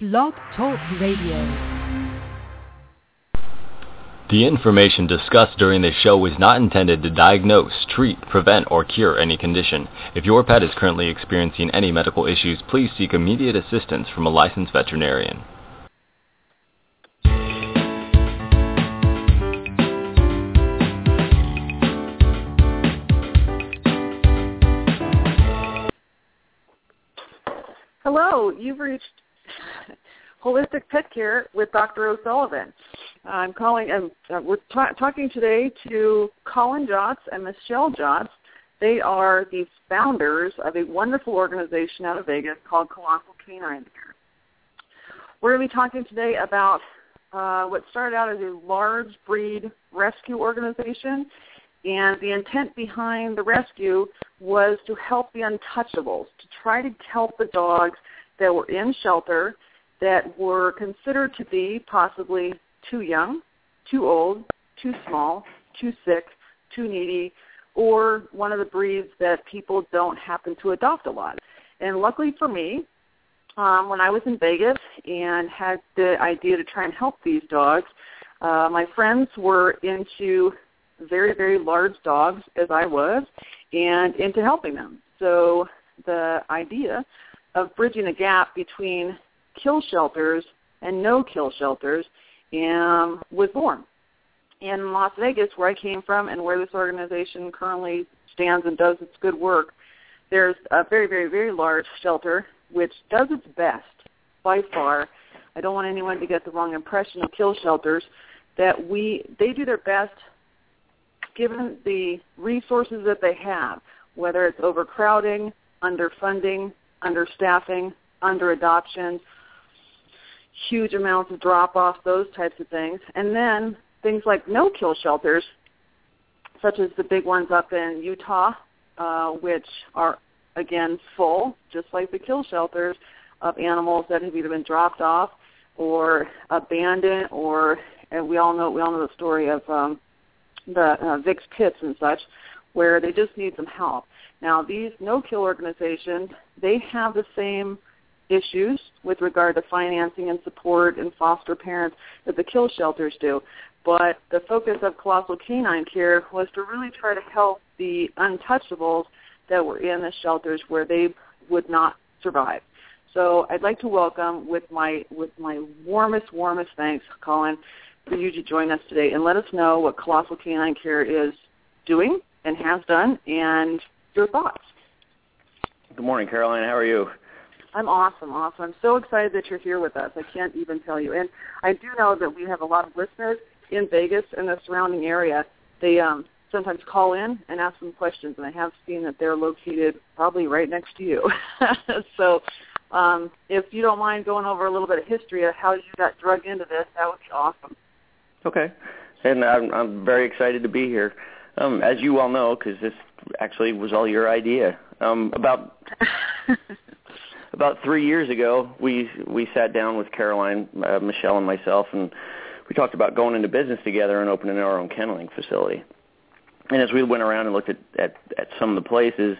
Blog Talk Radio. The information discussed during this show is not intended to diagnose, treat, prevent, or cure any condition. If your pet is currently experiencing any medical issues, please seek immediate assistance from a licensed veterinarian. Hello, you've reached Holistic Pet Care with Dr. O'Sullivan. I'm calling, and uh, we're ta- talking today to Collin Jotz and Michelle Jotz. They are the founders of a wonderful organization out of Vegas called Colossal Canine Care. We're going to be talking today about uh, what started out as a large breed rescue organization, and the intent behind the rescue was to help the untouchables, to try to help the dogs that were in shelter that were considered to be possibly too young, too old, too small, too sick, too needy, or one of the breeds that people don't happen to adopt a lot. And luckily for me, um, when I was in Vegas and had the idea to try and help these dogs, uh, my friends were into very, very large dogs, as I was, and into helping them. So the idea of bridging a gap between kill shelters and no kill shelters um, was born. In Las Vegas, where I came from and where this organization currently stands and does its good work, there's a very, very, very large shelter which does its best by far. I don't want anyone to get the wrong impression of kill shelters that we they do their best given the resources that they have, whether it's overcrowding, underfunding, understaffing, underadoption, huge amounts of drop-off, those types of things. And then things like no-kill shelters, such as the big ones up in Utah, uh, which are, again, full, just like the kill shelters of animals that have either been dropped off or abandoned or and we all know we all know the story of um, the uh, pits and such, where they just need some help. Now, these no-kill organizations, they have the same issues with regard to financing and support and foster parents that the kill shelters do. But the focus of Colossal Canine Care was to really try to help the untouchables that were in the shelters where they would not survive. So I'd like to welcome with my with my warmest, warmest thanks, Collin, for you to join us today and let us know what Colossal Canine Care is doing and has done and your thoughts. Good morning, Caroline. How are you? I'm awesome, awesome. I'm so excited that you're here with us. I can't even tell you. And I do know that we have a lot of listeners in Vegas and the surrounding area. They um, sometimes call in and ask some questions, and I have seen that they're located probably right next to you. so um, if you don't mind going over a little bit of history of how you got drug into this, that would be awesome. Okay. And I'm, I'm very excited to be here. Um, as you all know, because this actually was all your idea. Um, about about three years ago, we we sat down with Caroline, uh, Michelle, and myself, and we talked about going into business together and opening our own kenneling facility. And as we went around and looked at at, at some of the places,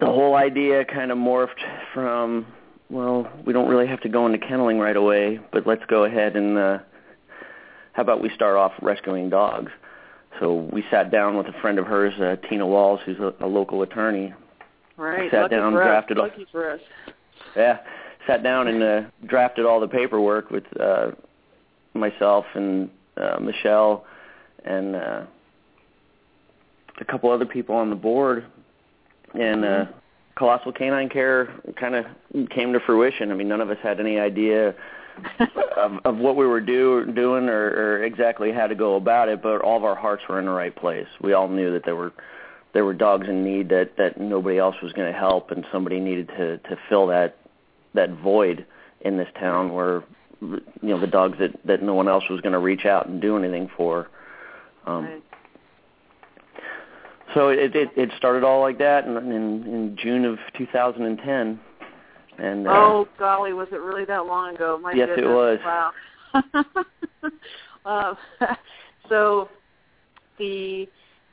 the whole idea kind of morphed from, well, we don't really have to go into kenneling right away, but let's go ahead and uh, how about we start off rescuing dogs? So we sat down with a friend of hers, uh, Tina Walls, who's a, a local attorney. Right. Sat Lucky down, for drafted us. all. Lucky for us. Yeah, sat down and uh, drafted all the paperwork with uh, myself and uh, Michelle and uh, a couple other people on the board, and uh, Colossal Canine Care kind of came to fruition. I mean, none of us had any idea of, of what we were do, doing or, or exactly how to go about it, but all of our hearts were in the right place. We all knew that there were there were dogs in need that that nobody else was going to help, and somebody needed to to fill that that void in this town where you know the dogs that that no one else was going to reach out and do anything for. Um, Right. So it, it it started all like that in in, in June of 2010, and uh, Oh golly, was it really that long ago? My Yes, it was. Wow. uh, so the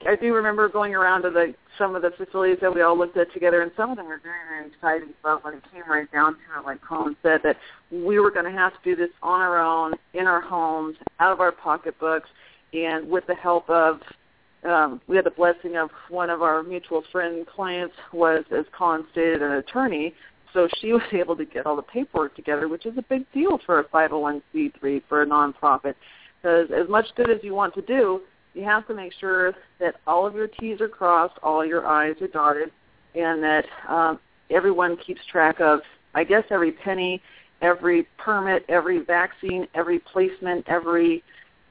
I do remember going around to the some of the facilities that we all looked at together, and some of them were very, very exciting. But when it came right down to it. Like Collin said, that we were going to have to do this on our own, in our homes, out of our pocketbooks, and with the help of. Um, we had the blessing of one of our mutual friend clients was, as Collin stated, an attorney, so she was able to get all the paperwork together, which is a big deal for a 501c3 for a nonprofit. Because as much good as you want to do, you have to make sure that all of your T's are crossed, all your I's are dotted, and that um, everyone keeps track of, I guess, every penny, every permit, every vaccine, every placement, every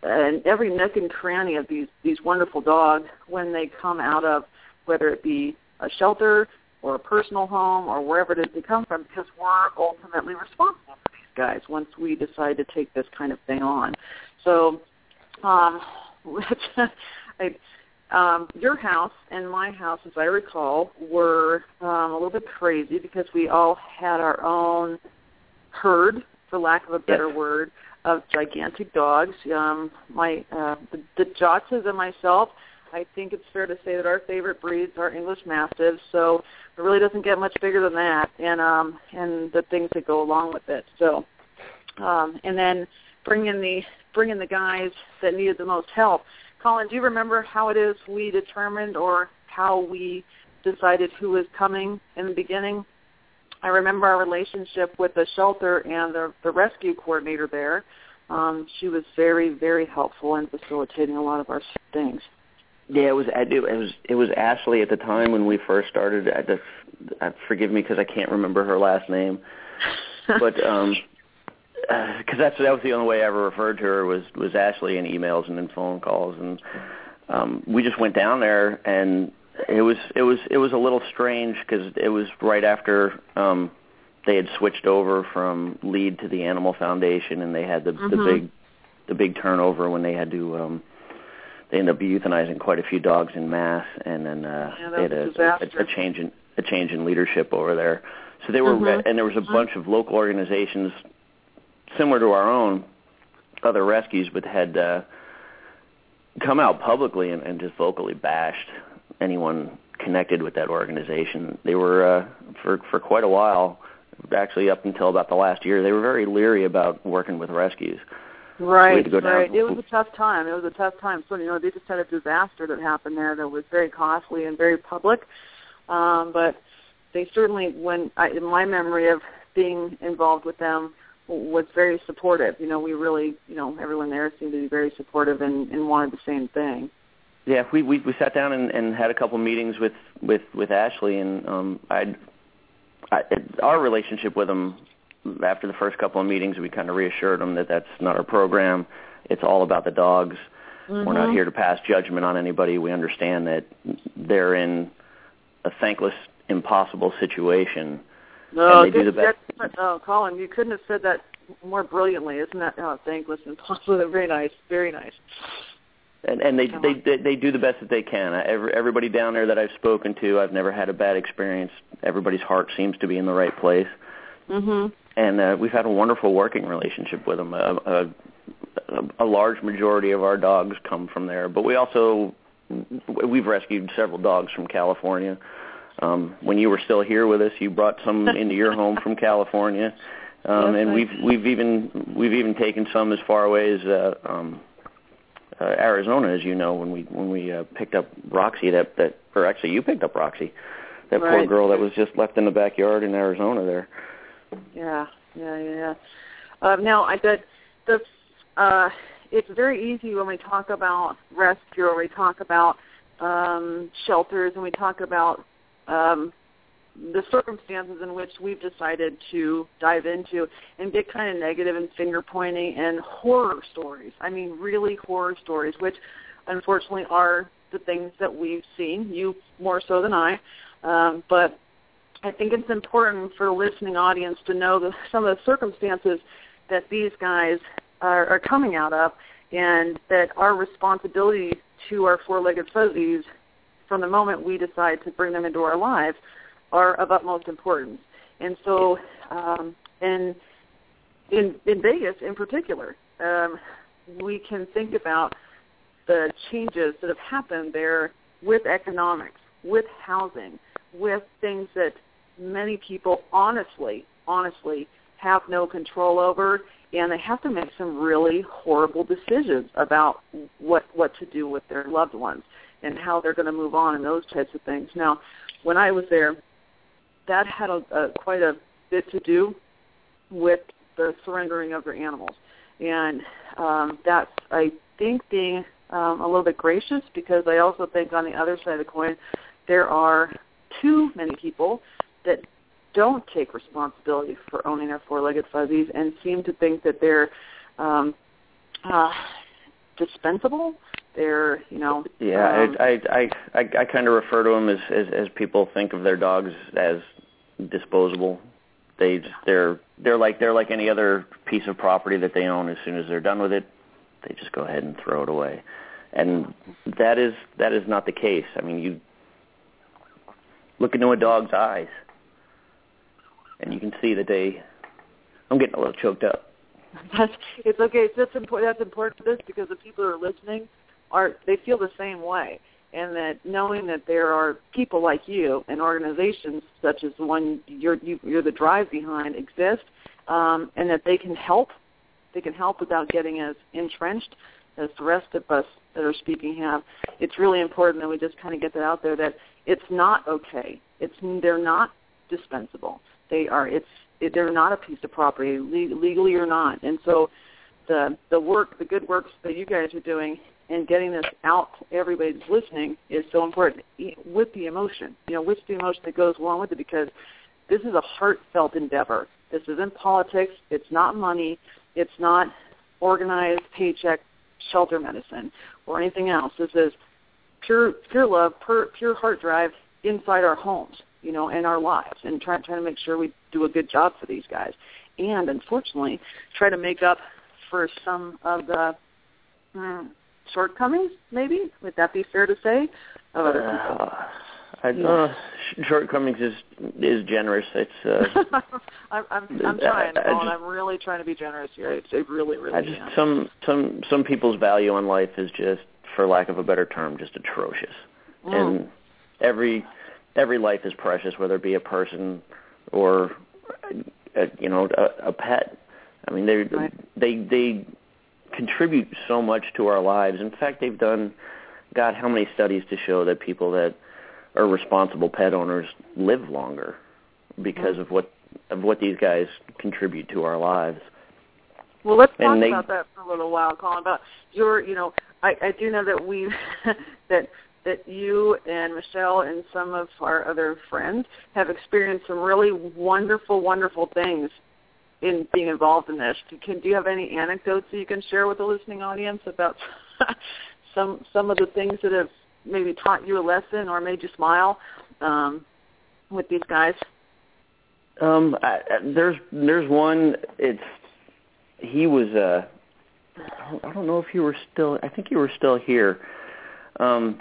and every nook and cranny of these these wonderful dogs when they come out of whether it be a shelter or a personal home or wherever it is they come from, because we're ultimately responsible for these guys once we decide to take this kind of thing on. So um, I, um, your house and my house, as I recall, were um, a little bit crazy because we all had our own herd, for lack of a better yes. word, of gigantic dogs. Um, my uh, the, the Jotzes and myself. I think it's fair to say that our favorite breeds are English Mastiffs. So it really doesn't get much bigger than that, and um, and the things that go along with it. So, um, and then bring in the bring in the guys that needed the most help. Collin, do you remember how it is we determined or how we decided who was coming in the beginning? I remember our relationship with the shelter and the, the rescue coordinator there. Um, she was very, very helpful in facilitating a lot of our things. Yeah, it was. I do. It was. It was Ashley at the time when we first started. I just, I, forgive me because I can't remember her last name, but um, because that's that was the only way I ever referred to her was was Ashley in emails and in phone calls, and um, we just went down there, and it was it was it was a little strange because it was right after um, they had switched over from Lied to the Animal Foundation, and they had the mm-hmm. the big the big turnover when they had to um, they ended up euthanizing quite a few dogs in mass, and then uh, yeah, they had a, a, a change in a change in leadership over there. So they were, mm-hmm. and there was a mm-hmm. bunch of local organizations similar to our own other rescues, but had uh, come out publicly and, and just vocally bashed anyone connected with that organization. They were uh, for for quite a while, actually up until about the last year, they were very leery about working with rescues. Right, to go down. right. It was a tough time. It was a tough time. So you know, they just had a disaster that happened there that was very costly and very public. Um, but they certainly, when I, in my memory of being involved with them, was very supportive. You know, we really, you know, everyone there seemed to be very supportive and, and wanted the same thing. Yeah, we we, we sat down and, and had a couple meetings with with with Ashley, and um, I'd, I our relationship with him after the first couple of meetings, we kind of reassured him that that's not our program. It's all about the dogs. Mm-hmm. We're not here to pass judgment on anybody. We understand that they're in a thankless, impossible situation no, and they do the best. Oh, Collin, you couldn't have said that more brilliantly. Isn't that oh, thankless and positive? Very nice, very nice. And and they they, they they do the best that they can. Every, everybody down there that I've spoken to, I've never had a bad experience. Everybody's heart seems to be in the right place. Mhm. And uh, we've had a wonderful working relationship with them. A, a, a large majority of our dogs come from there, but we also we've rescued several dogs from California. Um, when you were still here with us, you brought some into your home from California, um, and we've we've even we've even taken some as far away as uh, um, uh, Arizona, as you know, when we when we uh, picked up Roxy. That that or actually you picked up Roxy, that right. poor girl that was just left in the backyard in Arizona there. Yeah, yeah, yeah. Uh, now I bet the uh, it's very easy when we talk about rescue or we talk about um, shelters and we talk about um, the circumstances in which we've decided to dive into and get kind of negative and finger pointing and horror stories. I mean, really horror stories, which unfortunately are the things that we've seen, you more so than I. Um, but I think it's important for the listening audience to know the, some of the circumstances that these guys are, are coming out of and that our responsibility to our four-legged fuzzies from the moment we decide to bring them into our lives are of utmost importance. And so, um, in in in Vegas in particular, um, we can think about the changes that have happened there with economics, with housing, with things that many people honestly, honestly have no control over and they have to make some really horrible decisions about what what to do with their loved ones and how they're going to move on and those types of things. Now, when I was there, that had a, a quite a bit to do with the surrendering of their animals, and um, that's I think being um, a little bit gracious because I also think on the other side of the coin there are too many people that don't take responsibility for owning their four-legged fuzzies and seem to think that they're um, uh, dispensable. They're, you know. Yeah, um, I I I I kind of refer to them as, as as people think of their dogs as disposable. They just, they're they're like they're like any other piece of property that they own. As soon as they're done with it, they just go ahead and throw it away. And that is that is not the case. I mean, you look into a dog's eyes and you can see that they. I'm getting a little choked up. That's it's okay. It's that's important. That's important for this because the people who are listening are they feel the same way, and that knowing that there are people like you and organizations such as the one you're you, you're the drive behind exist, um, and that they can help. They can help without getting as entrenched as the rest of us that are speaking have. It's really important that we just kind of get that out there that it's not okay. It's they're not dispensable they are it's it, they're not a piece of property le- legally or not. And so the the work, the good works that you guys are doing and getting this out to everybody that's listening is so important with the emotion, you know, with the emotion that goes along with it because this is a heartfelt endeavor. This isn't politics. It's not money. It's not organized paycheck shelter medicine or anything else. This is pure pure love, pure, pure heart drive inside our homes you know, and our lives and try trying to make sure we do a good job for these guys. And unfortunately, try to make up for some of the mm, shortcomings, maybe. Would that be fair to say? Of other people. Uh, I, uh, shortcomings is is generous. It's. Uh, I'm I'm, I'm trying, I, I just, I'm really trying to be generous here. It's it really really. I just, some some some people's value on life is just, for lack of a better term, just atrocious. Mm. And every every life is precious, whether it be a person or a, you know a, a pet. I mean, they right. they they contribute so much to our lives. In fact, they've done God, how many studies to show that people that are responsible pet owners live longer because mm-hmm. of what of what these guys contribute to our lives. Well, let's talk they, about that for a little while, Collin. About your, you know, I, I do know that we that that you and Michelle and some of our other friends have experienced some really wonderful, wonderful things in being involved in this. Can, do you have any anecdotes that you can share with the listening audience about some some of the things that have maybe taught you a lesson or made you smile um, with these guys? Um, I, there's there's one. It's he was. Uh, I don't know if you were still. I think you were still here. Um,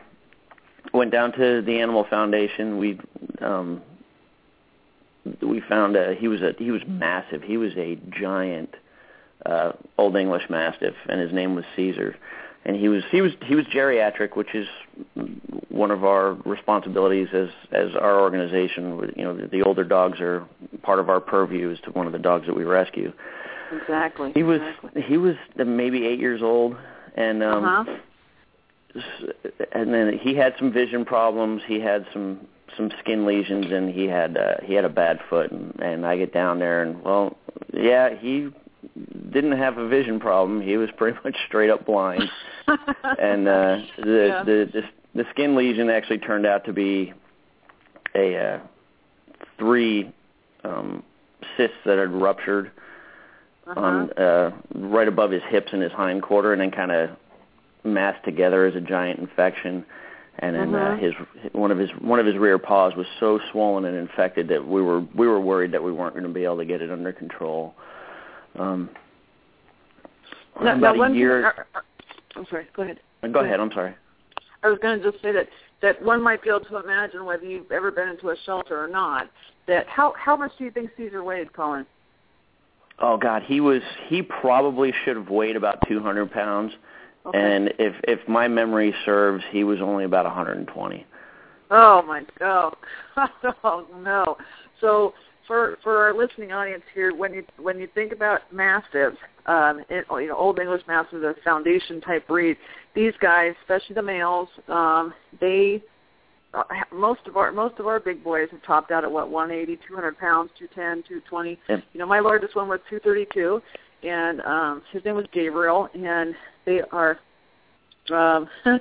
went down to the Animal Foundation. We um, we found a, he was a he was massive. He was a giant uh, Old English Mastiff, and his name was Caesar. And he was he was he was geriatric, which is one of our responsibilities as as our organization. You know, the, the older dogs are part of our purview as to one of the dogs that we rescue. Exactly. He was exactly. he was maybe eight years old, and um, uh-huh and then he had some vision problems. He had some some skin lesions, and he had uh, he had a bad foot. And, and I get down there, and well, yeah, he didn't have a vision problem. He was pretty much straight up blind. and uh, the, yeah. the the the skin lesion actually turned out to be a uh, three um, cysts that had ruptured uh-huh. on uh, right above his hips and his hind quarter, and then kind of massed together as a giant infection and then uh, mm-hmm. his one of his one of his rear paws was so swollen and infected that we were we were worried that we weren't going to be able to get it under control. Um, now, about now a year. Thing, uh, uh, I'm sorry. Go ahead. Go ahead. I'm sorry. I was going to just say that that one might be able to imagine whether you've ever been into a shelter or not. That how how much do you think Caesar weighed, Collin? Oh God, he was he probably should have weighed about 200 pounds Okay. And if if my memory serves, he was only about 120. Oh my god! oh no! So for for our listening audience here, when you when you think about mastiffs, um, it, you know, old English mastiffs, a foundation type breed. These guys, especially the males, um, they uh, most of our most of our big boys have topped out at what 180, 200 pounds, 210, 220. Yep. You know, my largest one was 232, and um, his name was Gabriel, and they are. Um,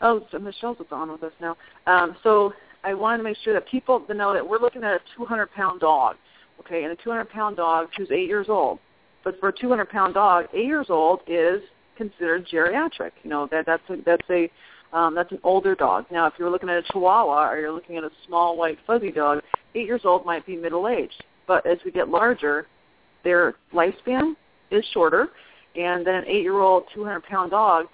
oh, so Michelle's on with us now. Um, so I wanted to make sure that people know that we're looking at a 200 pound dog, okay, and a 200 pound dog who's eight years old. But for a 200 pound dog, eight years old is considered geriatric. You know that that's a, that's a um, that's an older dog. Now, if you're looking at a Chihuahua or you're looking at a small white fuzzy dog, eight years old might be middle aged. But as we get larger, their lifespan is shorter, and then an eight-year-old, 200-pound dog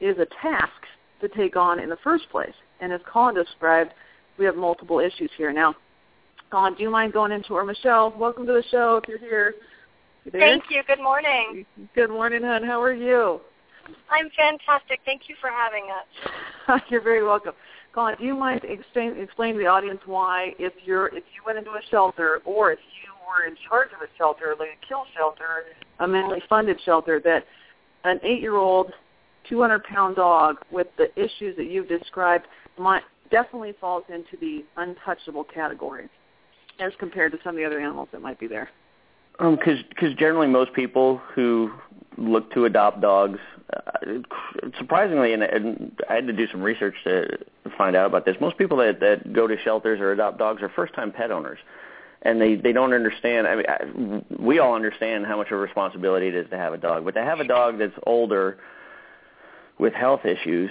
is a task to take on in the first place. And as Collin described, we have multiple issues here. Now, Collin, do you mind going into or Michelle? Welcome to the show if you're here. You? Thank you. Good morning. Good morning, hon. How are you? I'm fantastic. Thank you for having us. You're very welcome. Collin, do you mind explain, explain to the audience why, if you're if you went into a shelter or if you were in charge of a shelter, like a kill shelter, a mentally funded shelter, that an eight-year-old, 200-pound dog with the issues that you've described might definitely falls into the untouchable category as compared to some of the other animals that might be there. Um, because because generally most people who look to adopt dogs, uh, surprisingly, and, and I had to do some research to find out about this. Most people that that go to shelters or adopt dogs are first-time pet owners, and they they don't understand. I mean, I, we all understand how much of a responsibility it is to have a dog, but to have a dog that's older with health issues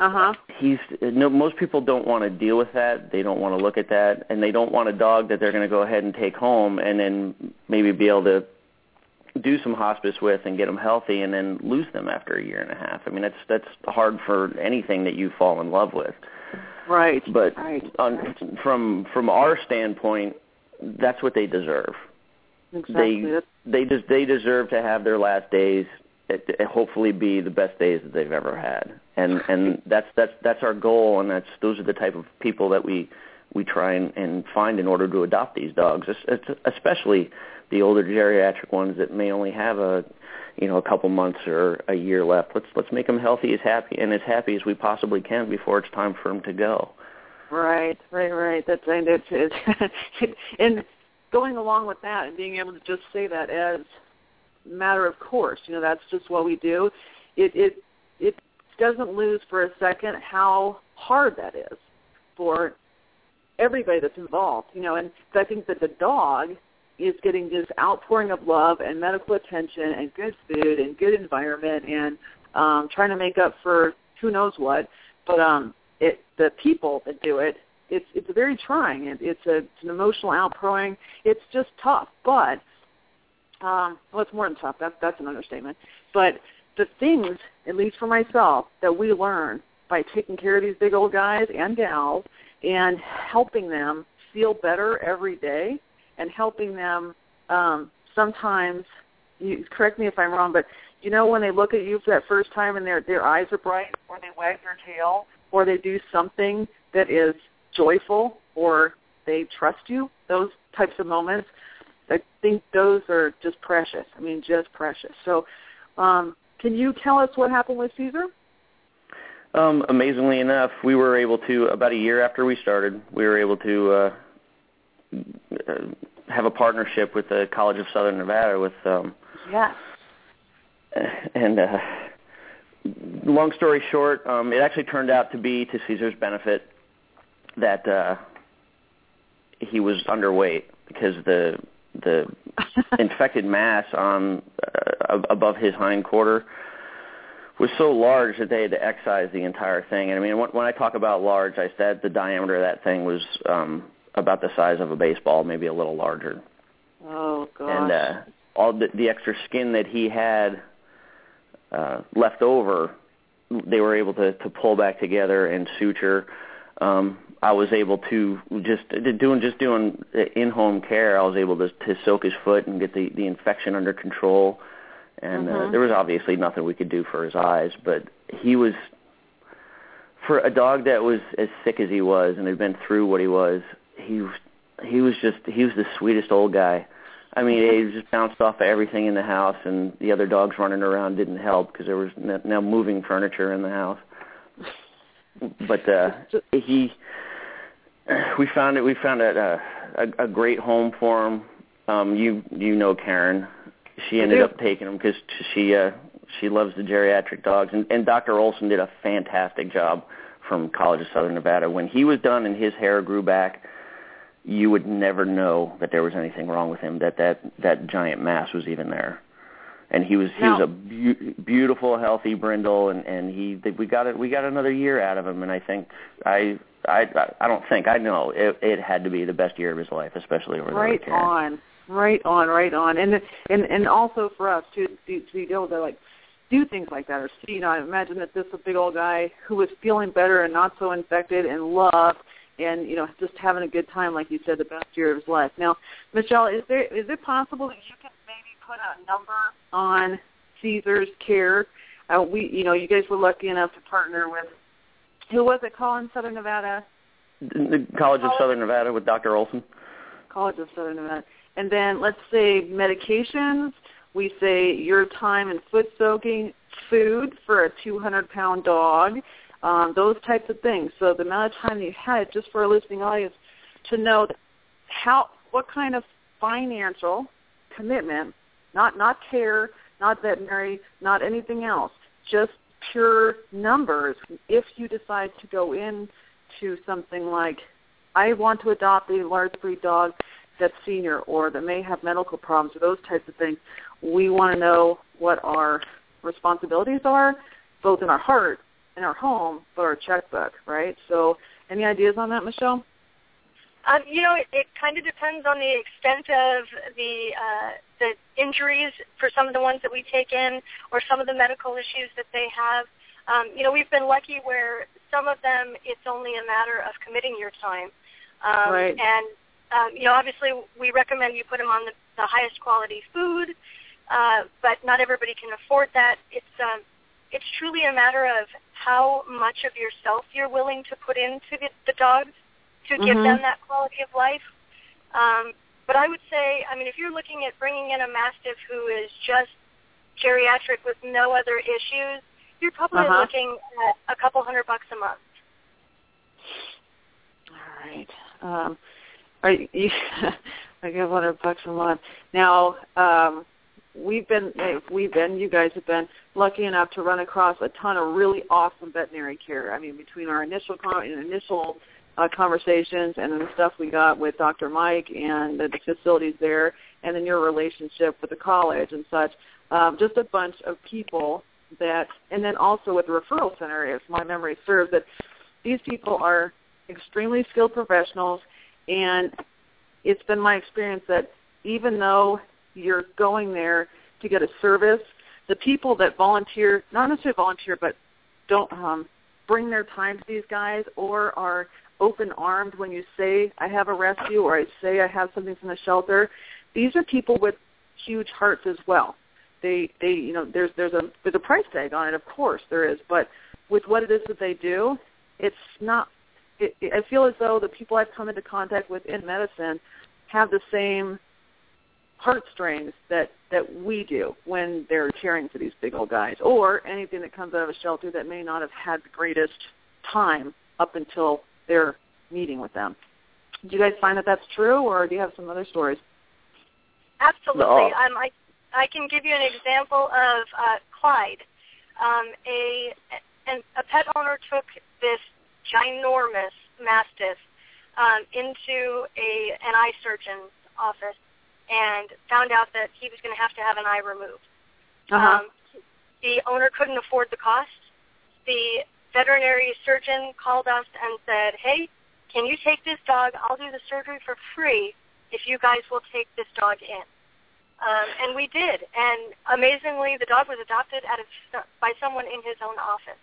Uh-huh. he's no most people don't want to deal with that they don't want to look at that and they don't want a dog that they're going to go ahead and take home and then maybe be able to do some hospice with and get them healthy and then lose them after a year and a half i mean that's that's hard for anything that you fall in love with Right. but right. on, from from our standpoint that's what they deserve. Exactly. they That's, they just they deserve to have their last days it, it hopefully be the best days that they've ever had. And and that's that's that's our goal and that's those are the type of people that we we try and, and find in order to adopt these dogs es- es- especially the older geriatric ones that may only have a you know a couple months or a year left. Let's let's make them healthy as happy and as happy as we possibly can before it's time for them to go Right, right, right. That's and it's, it's and going along with that and being able to just say that as matter of course, you know, that's just what we do. It it it doesn't lose for a second how hard that is for everybody that's involved, you know, and I think that the dog is getting this outpouring of love and medical attention and good food and good environment and um trying to make up for who knows what. But um it the people that do it it's it's very trying it, it's a it's an emotional outpouring. It's just tough but um well it's more than tough that's that's an understatement. But the things at least for myself that we learn by taking care of these big old guys and gals and helping them feel better every day and helping them um sometimes you correct me if i'm wrong but you know when they look at you for that first time and their their eyes are bright or they wag their tail or they do something that is joyful or they trust you those types of moments i think those are just precious. I mean just precious. So um can you tell us what happened with caesar? Um, amazingly enough, we were able to about a year after we started, we were able to uh, uh, have a partnership with the College of Southern Nevada with um, yes. and uh, long story short, um, it actually turned out to be to Caesar's benefit that uh, he was underweight because the the infected mass on uh, above his hind quarter was so large that they had to excise the entire thing. And I mean, when, when I talk about large, I said the diameter of that thing was um, about the size of a baseball, maybe a little larger. oh gosh And uh, all the, the extra skin that he had uh, left over, they were able to, to pull back together and suture. Um, I was able to just doing just doing in-home care. I was able to, to soak his foot and get the, the infection under control and Mhm. uh, there was obviously nothing we could do for his eyes. But he was, for a dog that was as sick as he was and had been through what he was, he was he was just he was the sweetest old guy. I mean, he just bounced off of everything in the house, and the other dogs running around didn't help because there was now moving furniture in the house. But uh, he, we found it. We found a, a a great home for him. Um, you you know Karen. She ended up taking him because she uh, she loves the geriatric dogs, and, and Dr. Olson did a fantastic job from College of Southern Nevada. When he was done and his hair grew back, you would never know that there was anything wrong with him. That that that giant mass was even there, and he was he was a be- beautiful, healthy brindle, and and he we got it we got another year out of him, and I think I. I I don't think I know it. It had to be the best year of his life, especially over there. with right on right on right on and and and also for us to to, to be able to like do things like that or see you know I imagine that this a big old guy who was feeling better and not so infected and loved and you know just having a good time like you said the best year of his life now michelle is there is it possible that you can maybe put a number on caesar's care uh, we you know you guys were lucky enough to partner with who was it calling southern nevada The College of Southern Nevada with Dr. Olson. College of Southern Nevada. And then let's say medications. We say your time and foot soaking, food for a 200 pound dog, um, those types of things. So the amount of time you had just for a listening audience to know how what kind of financial commitment, not not care, not veterinary, not anything else, just pure numbers. If you decide to go into something like I want to adopt a large breed dog that's senior or that may have medical problems or those types of things. We want to know what our responsibilities are, both in our heart, in our home, but our checkbook, right? So, any ideas on that, Michelle? Um, you know, it, it kind of depends on the extent of the uh, the injuries for some of the ones that we take in, or some of the medical issues that they have. Um, you know, we've been lucky where some of them it's only a matter of committing your time. Um, Right. And um, you know, obviously, we recommend you put them on the, the highest quality food, uh, but not everybody can afford that. It's um, it's truly a matter of how much of yourself you're willing to put into the, the dogs to give Mhm. them that quality of life. Um, but I would say, I mean, if you're looking at bringing in a mastiff who is just geriatric with no other issues, you're probably Uh-huh. looking at a couple hundred bucks a month. All right. Um, are you, I give hundred bucks a month. Now, um, we've been we've been you guys have been lucky enough to run across a ton of really awesome veterinary care. I mean, between our initial con- initial uh, conversations and then the stuff we got with Dr. Mike and the, the facilities there, and then your relationship with the college and such, um, just a bunch of people that, and then also with the referral center, if my memory serves, that these people are extremely skilled professionals, and it's been my experience that even though you're going there to get a service, the people that volunteer, not necessarily volunteer, but don't um, bring their time to these guys or are open armed when you say I have a rescue or I say I have something from the shelter. These are people with huge hearts as well. They they you know there's there's a there's a price tag on it, of course there is, but with what it is that they do, it's not. It, it, I feel as though the people I've come into contact with in medicine have the same heartstrings that that we do when they're caring for these big old guys, or anything that comes out of a shelter that may not have had the greatest time up until their meeting with them. Do you guys find that that's true, or do you have some other stories? Absolutely. No. Um, I I can give you an example of uh, Clyde. Um, a an, a pet owner took this ginormous mastiff um, into a an eye surgeon's office and found out that he was going to have to have an eye removed. Uh-huh. Um, the owner couldn't afford the cost. The veterinary surgeon called us and said, "Hey, can you take this dog? I'll do the surgery for free if you guys will take this dog in." Um, and we did. And amazingly, the dog was adopted out of by someone in his own office.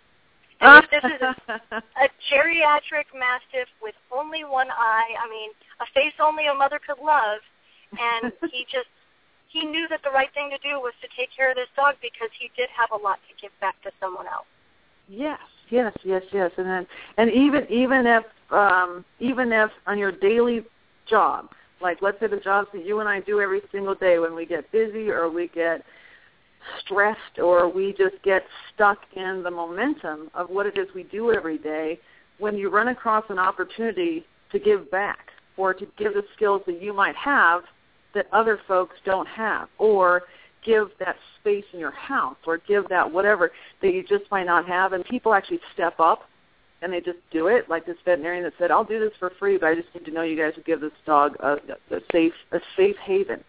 And this is a, a geriatric mastiff with only one eye, I mean, a face only a mother could love, and he just he knew that the right thing to do was to take care of this dog because he did have a lot to give back to someone else. Yes, yes, yes, yes. And then and even even if um even if on your daily job, like let's say the jobs that you and I do every single day when we get busy or we get stressed or we just get stuck in the momentum of what it is we do every day, when you run across an opportunity to give back or to give the skills that you might have that other folks don't have or give that space in your house or give that whatever that you just might not have. And people actually step up and they just do it like this veterinarian that said i'll do this for free but i just need to know you guys would give this dog a, a safe a safe haven.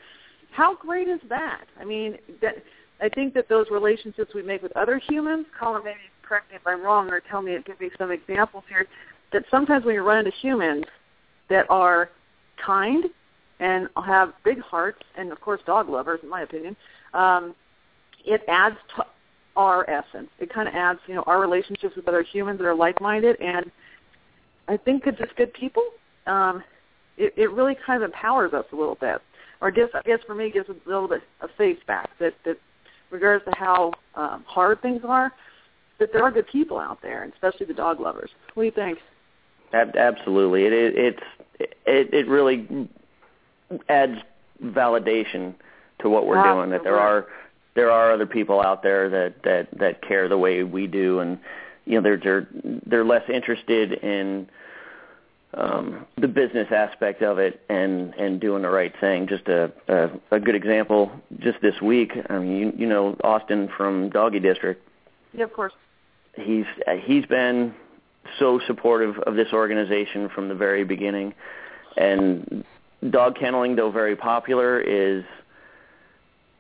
How great is that? I mean that i think that those relationships we make with other humans colin maybe correct me if i'm wrong or tell me give me some examples here that sometimes when you run into humans that are kind and have big hearts, and of course dog lovers, in my opinion, um, it adds to our essence. It kind of adds, you know, our relationships with other humans that are like-minded, and I think it's just good people. Um, it, it really kind of empowers us a little bit, or just, I guess for me, gives a little bit of faith back that, that regardless of how um, hard things are, that there are good people out there, and especially the dog lovers. What do you think? Absolutely, it, it it's it, it really adds validation to what we're doing. That there are there are other people out there that that that care the way we do, and you know they're they're they're less interested in um, the business aspect of it and and doing the right thing. Just a a, a good example. Just this week, I mean, you, you know Austin from Doggy District. Yeah, of course. He's he's been so supportive of this organization from the very beginning, and dog kenneling, though very popular, is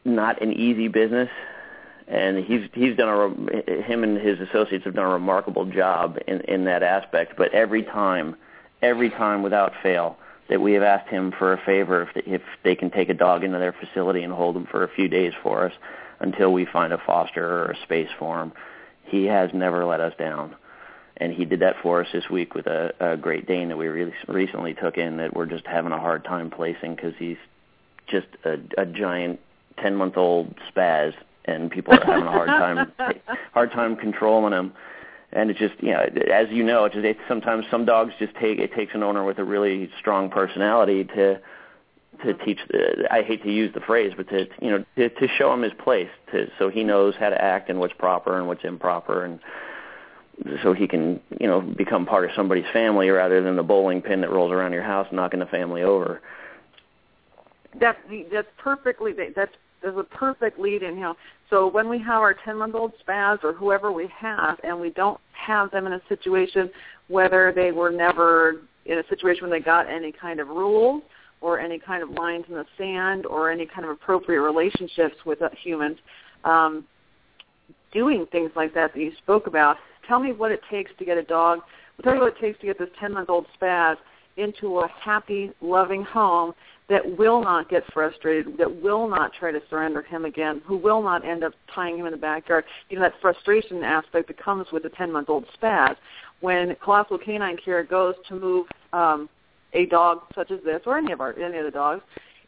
not an easy business, and he's he's done a him and his associates have done a remarkable job in in that aspect. But every time, every time without fail, that we have asked him for a favor if if they can take a dog into their facility and hold him for a few days for us until we find a foster or a space for him, he has never let us down and he did that for us this week with a, a Great Dane that we really recently took in that we're just having a hard time placing because he's just a, a giant ten month old spaz, and people are having a hard time hard time controlling him. And it's just you know, as you know, it's just it's sometimes some dogs just take it takes an owner with a really strong personality to to teach the I hate to use the phrase, but to you know to, to show him his place, to so he knows how to act and what's proper and what's improper and so he can you know become part of somebody's family rather than the bowling pin that rolls around your house knocking the family over. That's that's perfectly that's there's a perfect lead in here. So when we have our 10 month old spaz or whoever we have, and we don't have them in a situation whether they were never in a situation where they got any kind of rules or any kind of lines in the sand or any kind of appropriate relationships with humans, um, doing things like that that you spoke about Tell me what it takes to get a dog. Tell me what it takes to get this 10-month-old spaz into a happy, loving home that will not get frustrated, that will not try to surrender him again, who will not end up tying him in the backyard. You know, that frustration aspect that comes with a 10-month-old spaz. When Colossal Canine Care goes to move um, a dog such as this, or any of our any of the dogs,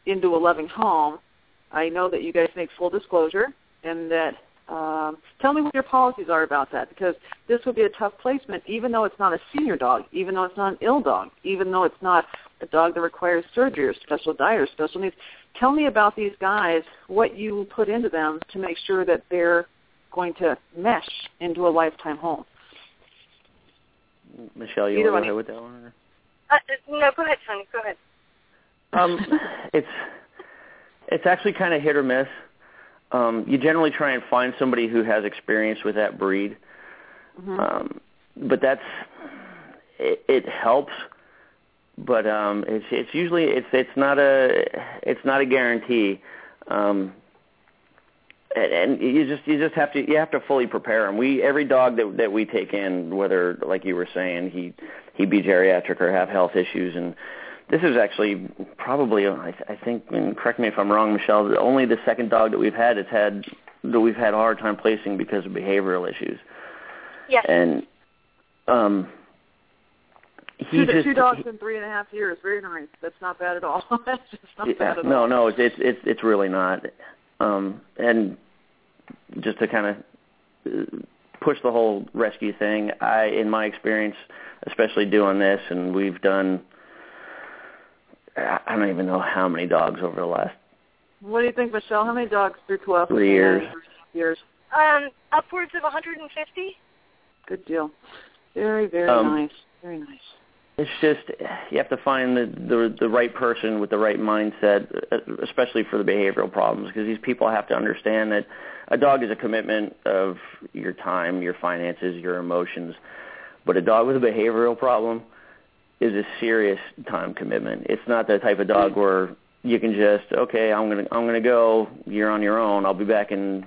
into a loving home, I know that you guys make full disclosure and that um, tell me what your policies are about that because this would be a tough placement even though it's not a senior dog, even though it's not an ill dog, even though it's not a dog that requires surgery or special diet or special needs. Tell me about these guys, what you put into them to make sure that they're going to mesh into a lifetime home. Michelle, you Either want to one. go with that one? Uh, no, go ahead, Tony. Go ahead. Um, it's it's actually kind of hit or miss um, you generally try and find somebody who has experience with that breed. Mm-hmm. Um, but that's it, it helps, but um, it's it's usually it's it's not a it's not a guarantee. Um, and, and you just you just have to you have to fully prepare them. We every dog that that we take in, whether like you were saying he he be geriatric or have health issues, and this is actually probably I, I think and correct me if I'm wrong, Michelle. Only the second dog that we've had has had that we've had a hard time placing because of behavioral issues. Yes. And um, two, just two dogs he- in three and a half years. Very nice. That's not bad at all. That's just not Yeah, bad at no, all. no, it's it's it's it's really not. Um, and just to kind of uh, push the whole rescue thing, I, in my experience, especially doing this, and we've done, I I don't even know how many dogs over the last What do you think, Michelle? How many dogs through twelve? Three years. Years. Um, upwards of 150. Good deal. Very, very Um, nice. Very nice. It's just you have to find the the, the right person with the right mindset, uh, especially for the behavioral problems, because these people have to understand that a dog is a commitment of your time, your finances, your emotions, but a dog with a behavioral problem is a serious time commitment. It's not the type of dog where you can just okay, I'm gonna I'm gonna go. You're on your own. I'll be back in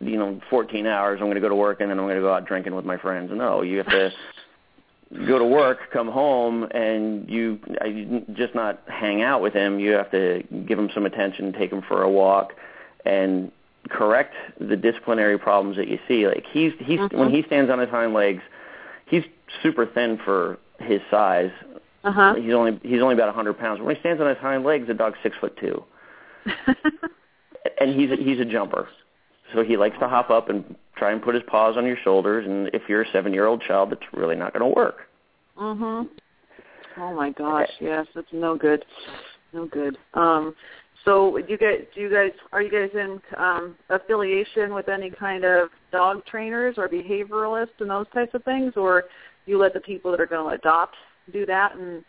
you know 14 hours. I'm gonna go to work and then I'm gonna go out drinking with my friends. No, you have to go to work, come home, and you I, just not hang out with him. You have to give him some attention, take him for a walk, and correct the disciplinary problems that you see. Like he's he's Mhm. when he stands on his hind legs, he's super thin for his size. Uh huh. He's only he's only about a 100 pounds. When he stands on his hind legs, the dog's six foot two, and he's a, he's a jumper. So he likes to hop up and try and put his paws on your shoulders. And if you're a seven year old child, that's really not going to work. mhm. Oh my gosh, yes, that's no good. No good. Um so you guys do you guys are you guys in um affiliation with any kind of dog trainers or behavioralists and those types of things or you let the people that are going to adopt do that and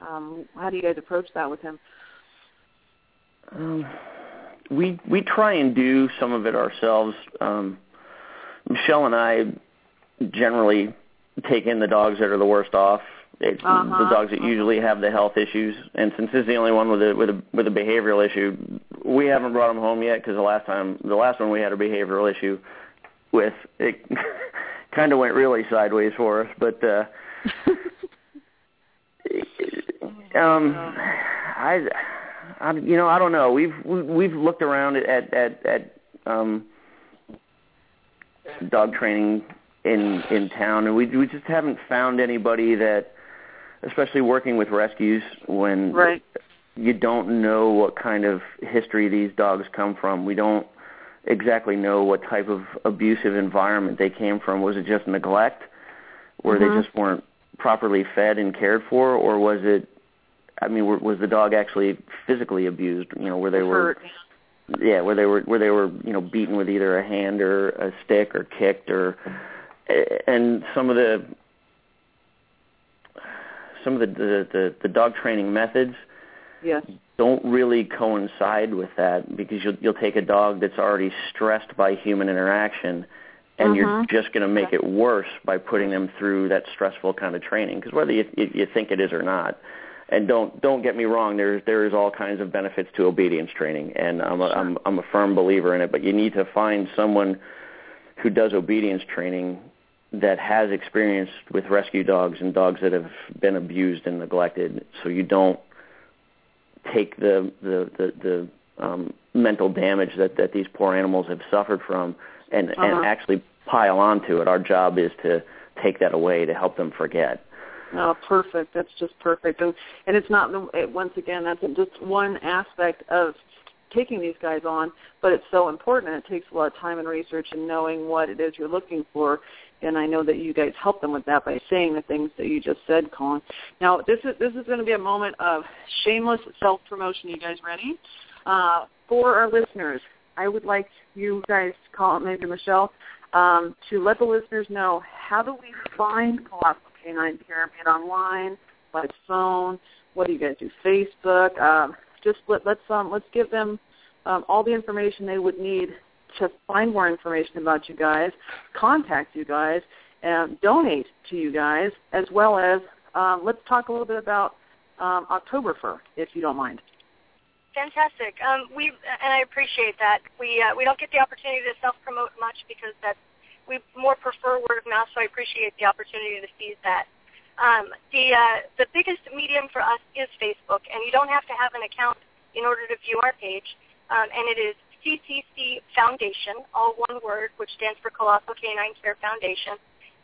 um how do you guys approach that with him? Um, we we try and do some of it ourselves. Um, Michelle and I generally take in the dogs that are the worst off. It's Uh-huh, the dogs that uh-huh. usually have the health issues. And since this is the only one with a with a with a behavioral issue, we haven't brought him home yet because the last time the last one we had a behavioral issue with it kind of went really sideways for us. But uh, um, I, I, you know, I don't know. We've we, we've looked around at at at um, dog training in in town, and we we just haven't found anybody that, especially working with rescues, when Right. you don't know what kind of history these dogs come from. We don't exactly know what type of abusive environment they came from. Was it just neglect, where Mhm. they just weren't properly fed and cared for, or was it? I mean, were, was the dog actually physically abused? You know, where they were Hurt. yeah, where they were where they were you know beaten with either a hand or a stick or kicked or and some of the some of the the, the, the dog training methods Yes. don't really coincide with that because you'll you'll take a dog that's already stressed by human interaction and you're Mhm. just going to make it worse by putting them through that stressful kind of training because whether you, you you think it is or not and don't don't get me wrong there's there is all kinds of benefits to obedience training and I'm a, I'm I'm a firm believer in it but you need to find someone who does obedience training that has experience with rescue dogs and dogs that have been abused and neglected so you don't take the the the, the um, mental damage that that these poor animals have suffered from and Uh-huh. and actually pile onto it. Our job is to take that away to help them forget. Oh, perfect. That's just perfect. And and it's not the it, once again that's just one aspect of taking these guys on, but it's so important. It takes a lot of time and research and knowing what it is you're looking for. And I know that you guys help them with that by saying the things that you just said, Collin. Now this is this is going to be a moment of shameless self promotion. You guys ready? Uh, for our listeners, I would like you guys, Collin, maybe Michelle, um, to let the listeners know how do we find Colossal Canine Care, online, by phone, what do you guys do, Facebook? Um, just let, let's um, let's give them um, all the information they would need to find more information about you guys, contact you guys, and donate to you guys, as well as um, let's talk a little bit about um, October Fur, if you don't mind. Fantastic. Um, we and I appreciate that. We uh, we don't get the opportunity to self promote much because that's we more prefer word of mouth. So I appreciate the opportunity to seize that. Um, the uh, the biggest medium for us is Facebook, and you don't have to have an account in order to view our page. Um, and it is CCC Foundation, all one word, which stands for Colossal Canine Care Foundation.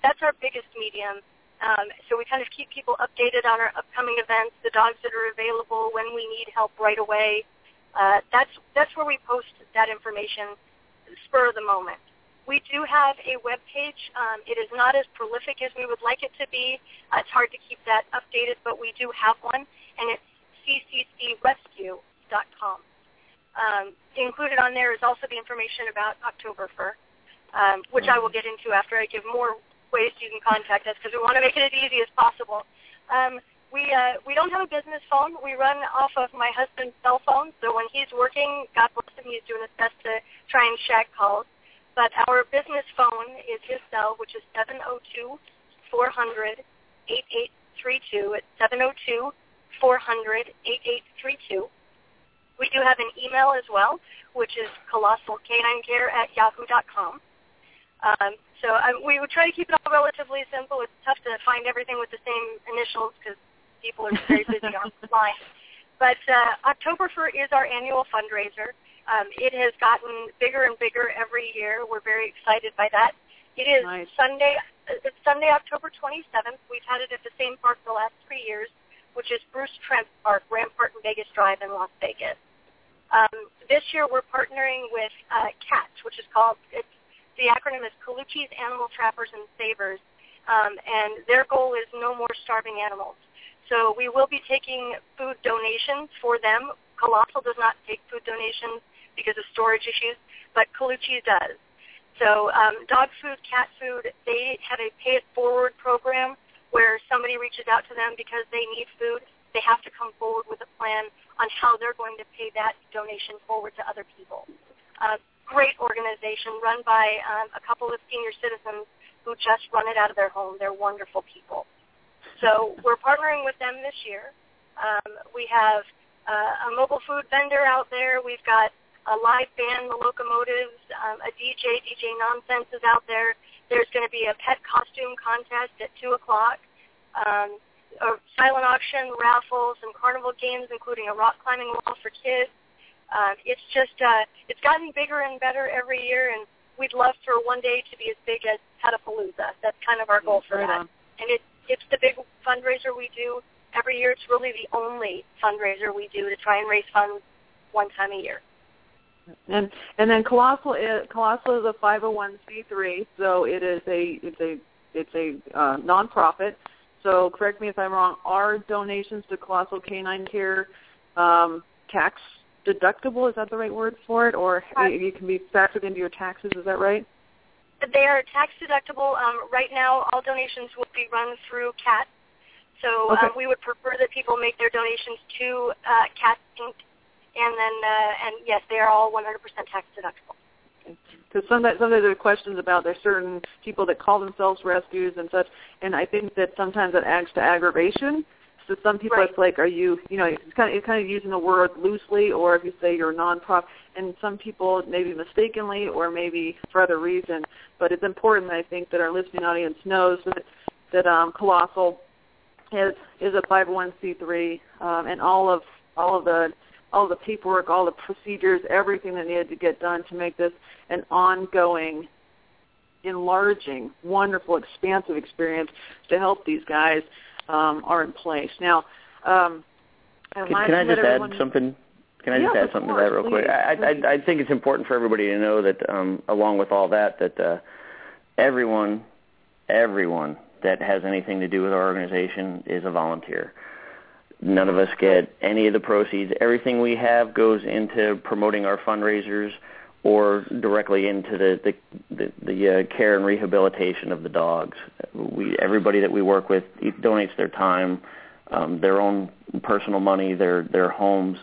That's our biggest medium. Um, so we kind of keep people updated on our upcoming events, the dogs that are available, when we need help right away. Uh, that's that's where we post that information, spur of the moment. We do have a web page. Um, it is not as prolific as we would like it to be. Uh, it's hard to keep that updated, but we do have one, and it's cccrescue.com. Um, included on there is also the information about October Fur, um, which I will get into after I give more ways you can contact us because we want to make it as easy as possible. Um, we uh, we don't have a business phone. We run off of my husband's cell phone. So when he's working, God bless him, he's doing his best to try and shag calls. But our business phone is his cell, which is seven zero oh two four hundred eight eight three two. It's seven zero oh two four hundred eight eight three two. We do have an email as well, which is colossalcaninecare at yahoo.com. Um, so um, we would try to keep it all relatively simple. It's tough to find everything with the same initials because people are very busy online. But uh, October Fur is our annual fundraiser. Um, it has gotten bigger and bigger every year. We're very excited by that. It is nice. Sunday. Uh, it's Sunday, October 27th. We've had it at the same park the last three years, which is Bruce Trent Park, Rampart and Vegas Drive in Las Vegas. Um, this year we're partnering with uh, CATS, which is called it's the acronym is Colucci's Animal Trappers and Savers, um, and their goal is no more starving animals. So we will be taking food donations for them. Colossal does not take food donations because of storage issues, but Colucci does. So um, dog food, cat food, they have a pay it forward program where somebody reaches out to them because they need food. They have to come forward with a plan on how they're going to pay that donation forward to other people. Uh, great organization run by um, a couple of senior citizens who just run it out of their home. They're wonderful people. So we're partnering with them this year. Um, we have uh, a mobile food vendor out there. We've got a live band, the Locomotives, um, a DJ, DJ Nonsense is out there. There's going to be a pet costume contest at 2 o'clock, um, a silent auction, raffles, and carnival games, including a rock climbing wall for kids, um, it's just uh, it's gotten bigger and better every year, and we'd love for one day to be as big as Petapalooza. That's kind of our goal for right that. On. And it, it's the big fundraiser we do every year. It's really the only fundraiser we do to try and raise funds one time a year. And and then Colossal is, Colossal is a 501c3, so it is a it's a it's a uh, nonprofit. So correct me if I'm wrong. Are donations to Colossal Canine Care um, tax deductible. Is that the right word for it, or uh, you can be factored into your taxes? Is that right? They are tax deductible. Um, right now, all donations will be run through CAT. So okay. um, we would prefer that people make their donations to uh, CAT Inc. And then, uh, and yes, they are all 100% tax deductible. Because sometimes, sometimes there are questions about there's certain people that call themselves rescues and such, and I think that sometimes that adds to aggravation so some people, right. it's like, are you, you know, it's kind of it's kind of using the word loosely, or if you say you're a nonprofit, and some people maybe mistakenly or maybe for other reason. But it's important, I think, that our listening audience knows that that um, Colossal is is a 501c3, um, and all of all of the all the paperwork, all the procedures, everything that needed to get done to make this an ongoing, enlarging, wonderful, expansive experience to help these guys um, are in place. Now, um, can, can I just add something? Can I yeah, just add something course, to that real please, quick? I, I, I think it's important for everybody to know that, um, along with all that, that uh, everyone, everyone that has anything to do with our organization is a volunteer. None of us get any of the proceeds. Everything we have goes into promoting our fundraisers or directly into the the the, the uh, care and rehabilitation of the dogs. We everybody that we work with donates their time, um, their own personal money, their their homes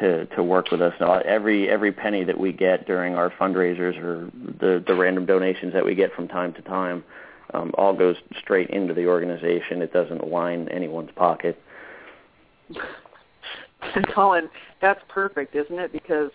to to work with us. Now, every every penny that we get during our fundraisers or the the random donations that we get from time to time, um, all goes straight into the organization. It doesn't line anyone's pocket. Collin, that's perfect, isn't it? Because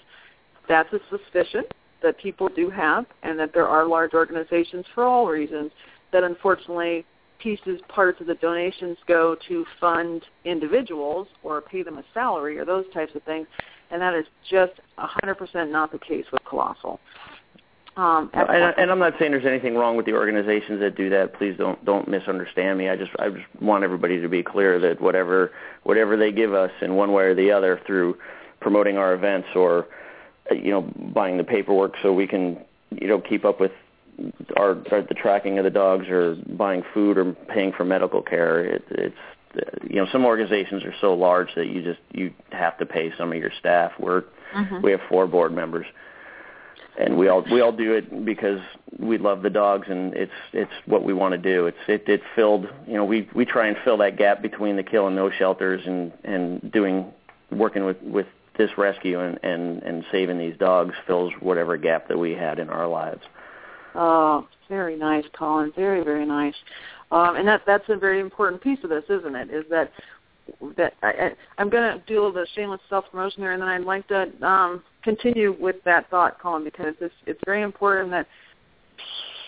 that's a suspicion that people do have, and that there are large organizations for all reasons that unfortunately pieces, parts of the donations go to fund individuals or pay them a salary or those types of things, and that is just 100% not the case with Colossal. Um, no, and, and I'm not saying there's anything wrong with the organizations that do that. Please don't don't misunderstand me. I just I just want everybody to be clear that whatever whatever they give us in one way or the other through promoting our events or you know buying the paperwork so we can you know keep up with our, our the tracking of the dogs or buying food or paying for medical care. It, it's you know some organizations are so large that you just you have to pay some of your staff. We're mm-hmm. we have four board members, and we all we all do it because we love the dogs and it's it's what we want to do. It's it it filled you know we we try and fill that gap between the kill and no shelters and and doing working with with this rescue and and and saving these dogs fills whatever gap that we had in our lives. Oh, very nice, Collin. Very very nice. Um, and that that's a very important piece of this, isn't it? Is that that I, I, I'm going to do a little bit of shameless self promotion here, and then I'd like to um, continue with that thought, Collin, because it's it's very important that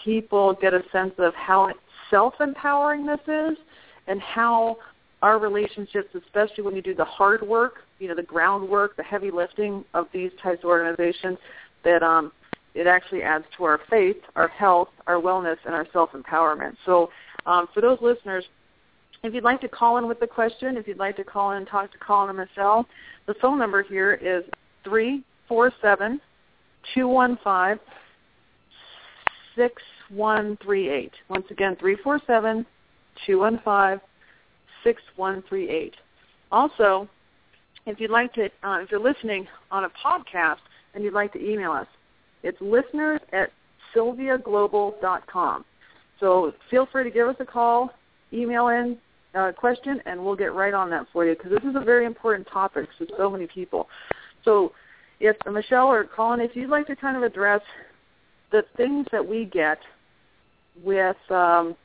people get a sense of how self empowering this is, and how our relationships, especially when you do the hard work, you know, the groundwork, the heavy lifting of these types of organizations, that um, it actually adds to our faith, our health, our wellness, and our self empowerment. So um, for those listeners, if you'd like to call in with a question, if you'd like to call in and talk to Collin and Michelle, the phone number here is three four seven two one five six one three eight. Once again, three four seven two one five six one three eight. Also, if you'd like to, uh, if you're listening on a podcast and you'd like to email us, it's listeners at sylviaglobal.com. So feel free to give us a call, email in a uh, question, and we'll get right on that for you because this is a very important topic to so many people. So if Michelle or Collin, if you'd like to kind of address the things that we get with um,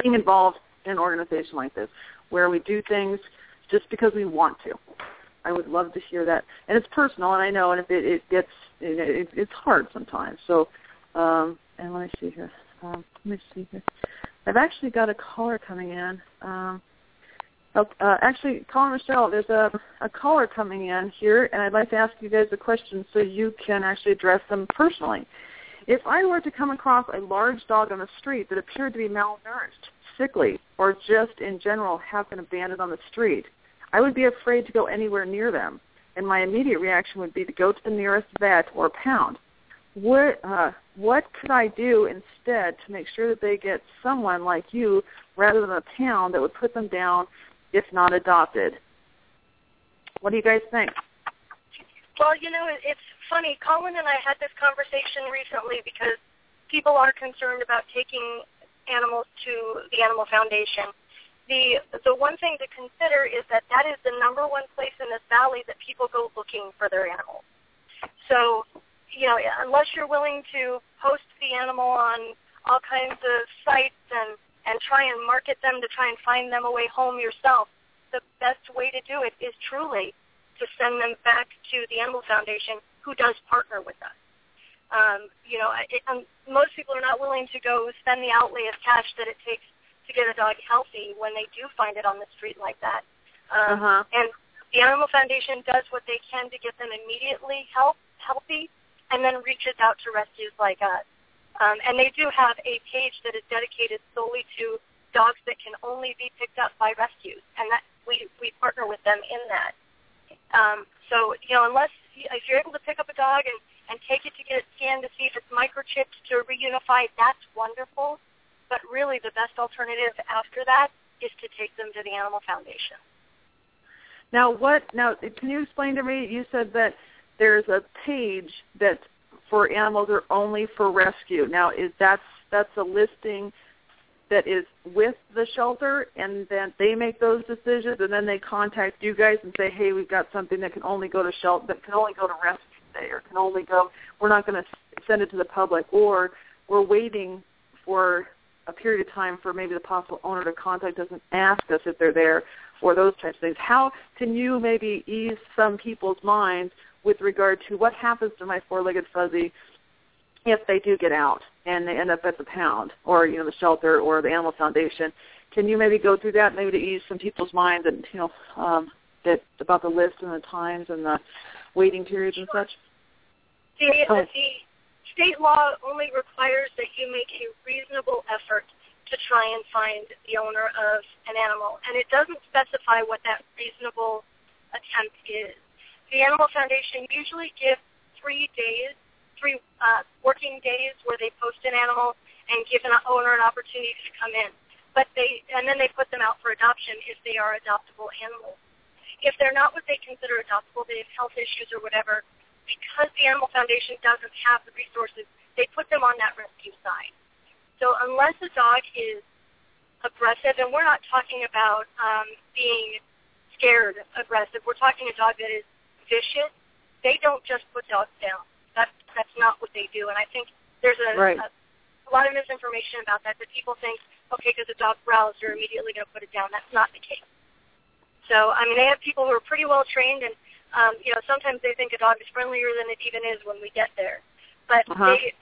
being involved in an organization like this, where we do things just because we want to. I would love to hear that, and it's personal, and I know, and if it, it gets, it, it's hard sometimes. So, um, and let me see here. Um, let me see here. I've actually got a caller coming in. Um, oh, uh, actually, caller Michelle, there's a, a caller coming in here, and I'd like to ask you guys a question so you can actually address them personally. If I were to come across a large dog on the street that appeared to be malnourished, sickly, or just in general have been abandoned on the street, I would be afraid to go anywhere near them, and my immediate reaction would be to go to the nearest vet or pound what uh, what could I do instead to make sure that they get someone like you rather than a pound that would put them down if not adopted? What do you guys think? Well, you know, it's funny. Collin and I had this conversation recently because people are concerned about taking animals to the Animal Foundation. The the one thing to consider is that that is the number one place in this valley that people go looking for their animals. So you know, unless you're willing to post the animal on all kinds of sites and and try and market them to try and find them a way home yourself, the best way to do it is truly to send them back to the Animal Foundation, who does partner with us. Um, you know, it, um, most people are not willing to go spend the outlay of cash that it takes to get a dog healthy when they do find it on the street like that. Um, uh-huh. And the Animal Foundation does what they can to get them immediately help, healthy and then reaches out to rescues like us. Um, and they do have a page that is dedicated solely to dogs that can only be picked up by rescues, and that we we partner with them in that. Um, so you know, unless if you're able to pick up a dog and and take it to get it scanned to see if it's microchipped to reunify, that's wonderful. But really, the best alternative after that is to take them to the Animal Foundation. Now, what? Now, can you explain to me? You said that there's a page that for animals are only for rescue. Now, is that's that's a listing that is with the shelter, and then they make those decisions, and then they contact you guys and say, "Hey, we've got something that can only go to shelter, that can only go to rescue today, or can only go. We're not going to send it to the public, or we're waiting for a period of time for maybe the possible owner to contact us and ask us if they're there, or those types of things. How can you maybe ease some people's minds with regard to what happens to my four-legged fuzzy if they do get out and they end up at the pound or you know the shelter or the animal foundation. Can you maybe go through that maybe to ease some people's minds and you know um, that about the list and the times and the waiting periods and such? The, oh. the state law only requires that you make a reasonable effort to try and find the owner of an animal, and it doesn't specify what that reasonable attempt is. The Animal Foundation usually gives three days, three uh, working days where they post an animal and give an owner an opportunity to come in. But they and then they put them out for adoption if they are adoptable animals. If they're not what they consider adoptable, they have health issues or whatever, because the Animal Foundation doesn't have the resources, they put them on that rescue side. So unless a dog is aggressive, and we're not talking about um, being scared aggressive, we're talking a dog that is vicious. They don't just put dogs down. That's that's not what they do. And I think there's a, right. a, a lot of misinformation about that. That people think, okay, because a dog growls, you're immediately going to put it down. That's not the case. So I mean, they have people who are pretty well trained, and um, you know, sometimes they think a dog is friendlier than it even is when we get there. But uh-huh. they,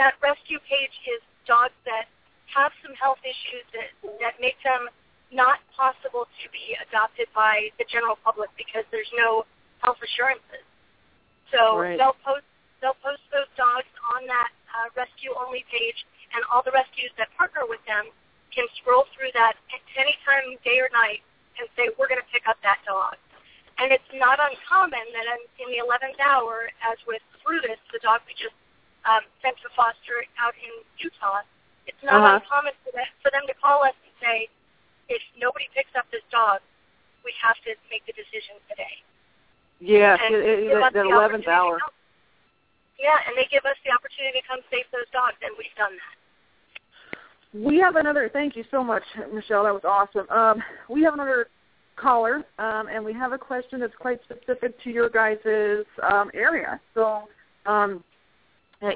that rescue page is dogs that have some health issues that, that make them not possible to be adopted by the general public because there's no health assurances. So right. they'll post they'll post those dogs on that uh, rescue only page, and all the rescues that partner with them can scroll through that anytime, day or night, and say we're going to pick up that dog. And it's not uncommon that in, in the 11th hour, as with Brutus, the dog we just um, sent to foster out in Utah, it's not uh-huh. uncommon for, that, for them to call us and say, if nobody picks up this dog, we have to make the decision today. Yeah, and it, it, that eleventh hour. Yeah, and they give us the opportunity to come save those dogs, and we've done that. We have another. Thank you so much, Michelle. That was awesome. Um, we have another caller, um, and we have a question that's quite specific to your guys' um, area. So, um,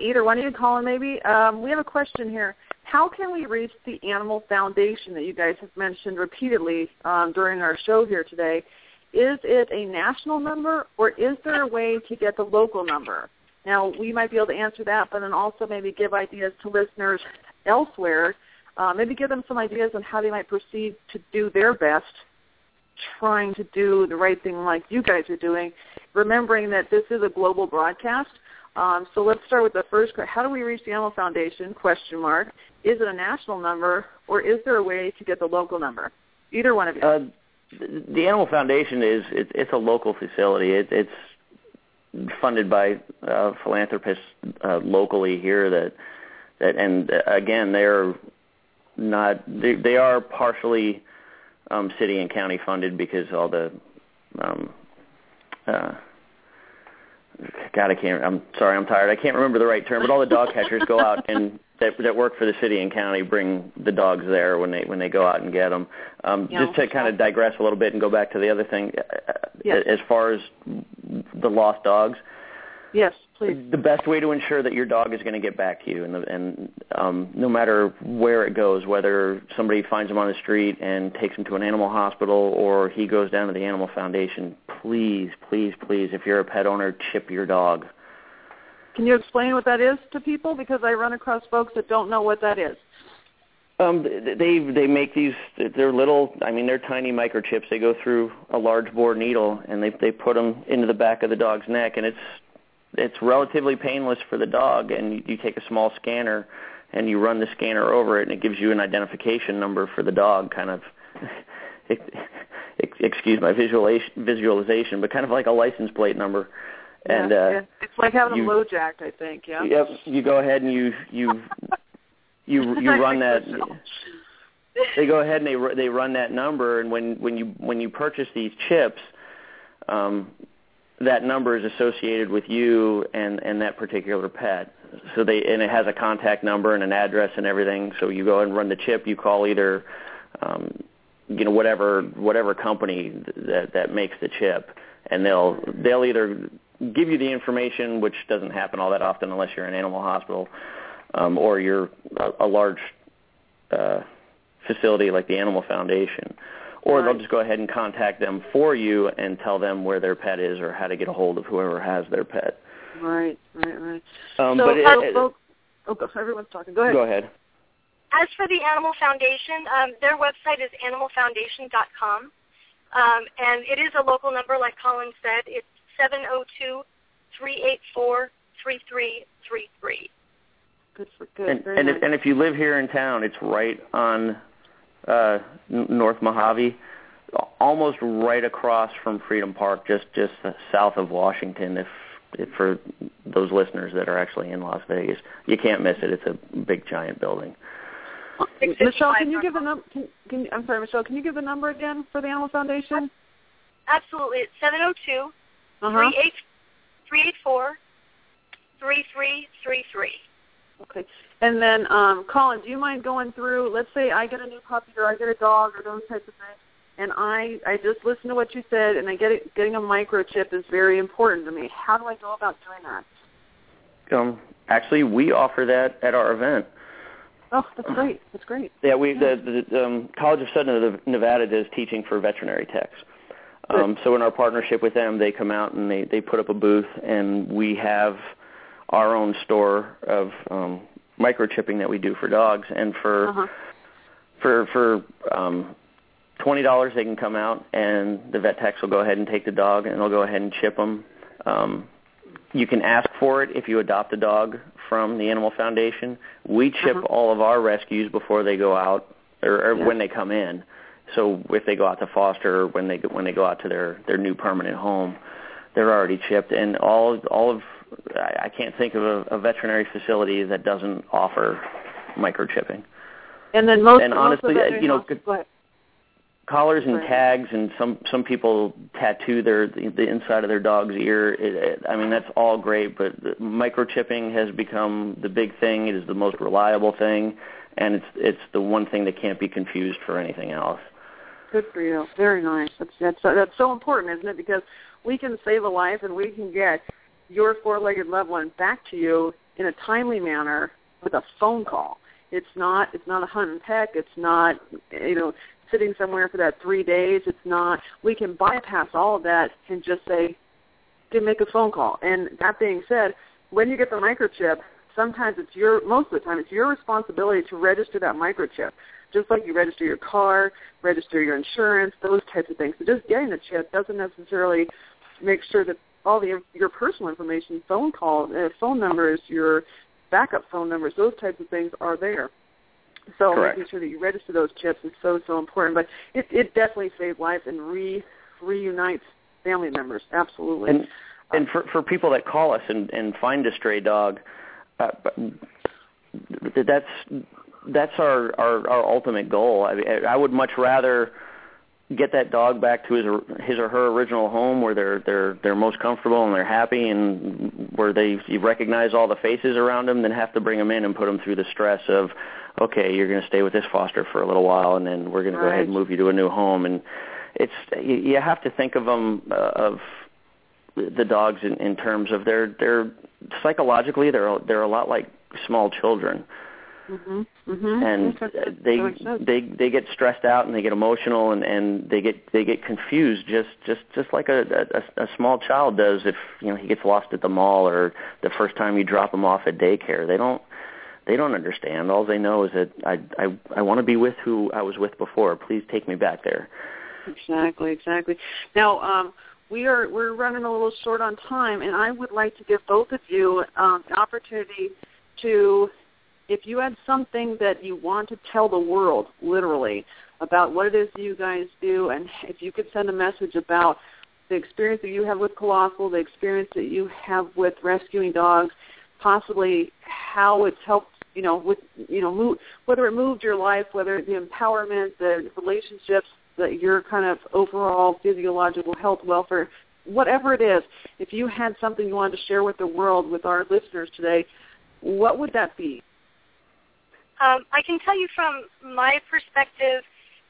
either one of you call in, maybe. Um, we have a question here. How can we reach the Animal Foundation that you guys have mentioned repeatedly um, during our show here today? Is it a national number, or is there a way to get the local number? Now, we might be able to answer that, but then also maybe give ideas to listeners elsewhere. Uh, maybe give them some ideas on how they might proceed to do their best, trying to do the right thing like you guys are doing, remembering that this is a global broadcast. Um, so let's start with the first question. How do we reach the Animal Foundation? Question mark. Is it a national number, or is there a way to get the local number? Either one of you. Uh, the Animal Foundation is it, it's a local facility. It, it's funded by uh, philanthropists uh, locally here that that and uh, again they're not they, they are partially um, city and county funded because all the um, uh, God, I can't. I'm sorry, I'm tired. I can't remember the right term, but all the dog catchers go out and that that work for the city and county bring the dogs there when they when they go out and get them. Um, Yeah. Just to kind of digress a little bit and go back to the other thing, uh, Yes. as far as the lost dogs, yes, please. the best way to ensure that your dog is going to get back to you, and, the, and um, no matter where it goes, whether somebody finds him on the street and takes him to an animal hospital, or he goes down to the Animal Foundation, please, please, please, if you're a pet owner, chip your dog. Can you explain what that is to people? Because I run across folks that don't know what that is. Um, they they make these. They're little. I mean, they're tiny microchips. They go through a large bore needle, and they they put them into the back of the dog's neck, and it's it's relatively painless for the dog. And you, you take a small scanner, and you run the scanner over it, and it gives you an identification number for the dog. Kind of, excuse my visualization, visualization, but kind of like a license plate number. And yeah, uh, yeah. it's like having you- them LoJacked, I think. Yeah. Yep. You go ahead and you you you you run that. They go ahead and they they run that number, and when when you when you purchase these chips, um, that number is associated with you and and that particular pet. So they and it has a contact number and an address and everything. So you go and run the chip. You call either, um, you know, whatever whatever company that that makes the chip, and they'll they'll either give you the information, which doesn't happen all that often unless you're an animal hospital, um, or you're a, a large uh, facility like the Animal Foundation. Or they'll just go ahead and contact them for you and tell them where their pet is or how to get a hold of whoever has their pet. Right, right, right. Um, so, but it, so it- folks, oh, go- everyone's talking. Go ahead. go ahead. As for the Animal Foundation, um, their website is animalfoundation.com, um, and it is a local number, like Collin said. It's seven zero two three eight four 3333. Good for good. And Very and nice. if, and if you live here in town, it's right on uh North Mojave, almost right across from Freedom Park, just just south of Washington. If, if for those listeners that are actually in Las Vegas, you can't miss it. It's a big giant building. Michelle, can you give the num? Can, can, I'm sorry, Michelle. Can you give the number again for the Animal Foundation? Absolutely. It's 702 Uh huh. 384 3333. Okay. And then, um, Collin, do you mind going through? Let's say I get a new puppy or I get a dog or those types of things, and I I just listen to what you said, and I get it, getting a microchip is very important to me. How do I go about doing that? Um, actually, we offer that at our event. Oh, that's great. That's great. Yeah, we the, the um, College of Southern Nevada does teaching for veterinary techs. Um, so in our partnership with them, they come out and they they put up a booth, and we have our own store of um, microchipping that we do for dogs, and for Uh-huh. for for um, twenty dollars they can come out, and the vet techs will go ahead and take the dog, and they'll go ahead and chip them. Um, you can ask for it if you adopt a dog from the Animal Foundation. We chip Uh-huh. all of our rescues before they go out, or, or Yeah. when they come in. So if they go out to foster, or when they when they go out to their their new permanent home, they're already chipped. And all all of I I can't think of a, a veterinary facility that doesn't offer microchipping. And then most And most honestly, of uh, you know, collars and tags and some some people tattoo their the, the inside of their dog's ear it, it, i mean that's all great but the microchipping has become the big thing it is the most reliable thing and it's it's the one thing that can't be confused for anything else Good for you. Very nice. That's that's that's so important, isn't it? Because we can save a life and we can get your four-legged loved one back to you in a timely manner with a phone call. It's not it's not a hunt and peck. It's not you know sitting somewhere for that three days. It's not. We can bypass all of that and just say, "Can make a phone call." And that being said, when you get the microchip, sometimes it's your most of the time it's your responsibility to register that microchip just like you register your car, register your insurance, those types of things. So just getting the chip doesn't necessarily make sure that all the your personal information, phone calls, uh, phone numbers, your backup phone numbers, those types of things are there. So Correct. making sure that you register those chips is so so important. But it it definitely saves lives and re reunites family members. Absolutely. and and for for people that call us and and find a stray dog uh, that's that's our, our our ultimate goal i mean, i would much rather get that dog back to his or- his or her original home where they're they're they're most comfortable and they're happy and where they you recognize all the faces around them then have to bring them in and put them through the stress of okay you're going to stay with this foster for a little while and then we're going to go ahead and move you to a new home. And it's you, you have to think of them uh, of the dogs in, in terms of they're they're psychologically they're they're a lot like small children Mhm. Mhm. and they That makes sense. they they get stressed out and they get emotional and and they get they get confused just just just like a, a a small child does if you know he gets lost at the mall or the first time you drop him off at daycare they don't they don't understand all they know is that i i i want to be with who i was with before please take me back there Exactly, exactly. Now, um, we are we're running a little short on time, and I would like to give both of you um, an opportunity to, if you had something that you want to tell the world, literally, about what it is you guys do, and if you could send a message about the experience that you have with Colossal, the experience that you have with rescuing dogs, possibly how it's helped, you know, with you know, whether it moved your life, whether the empowerment, the relationships, the, your kind of overall physiological health, welfare, whatever it is. If you had something you wanted to share with the world, with our listeners today, what would that be? Um, I can tell you from my perspective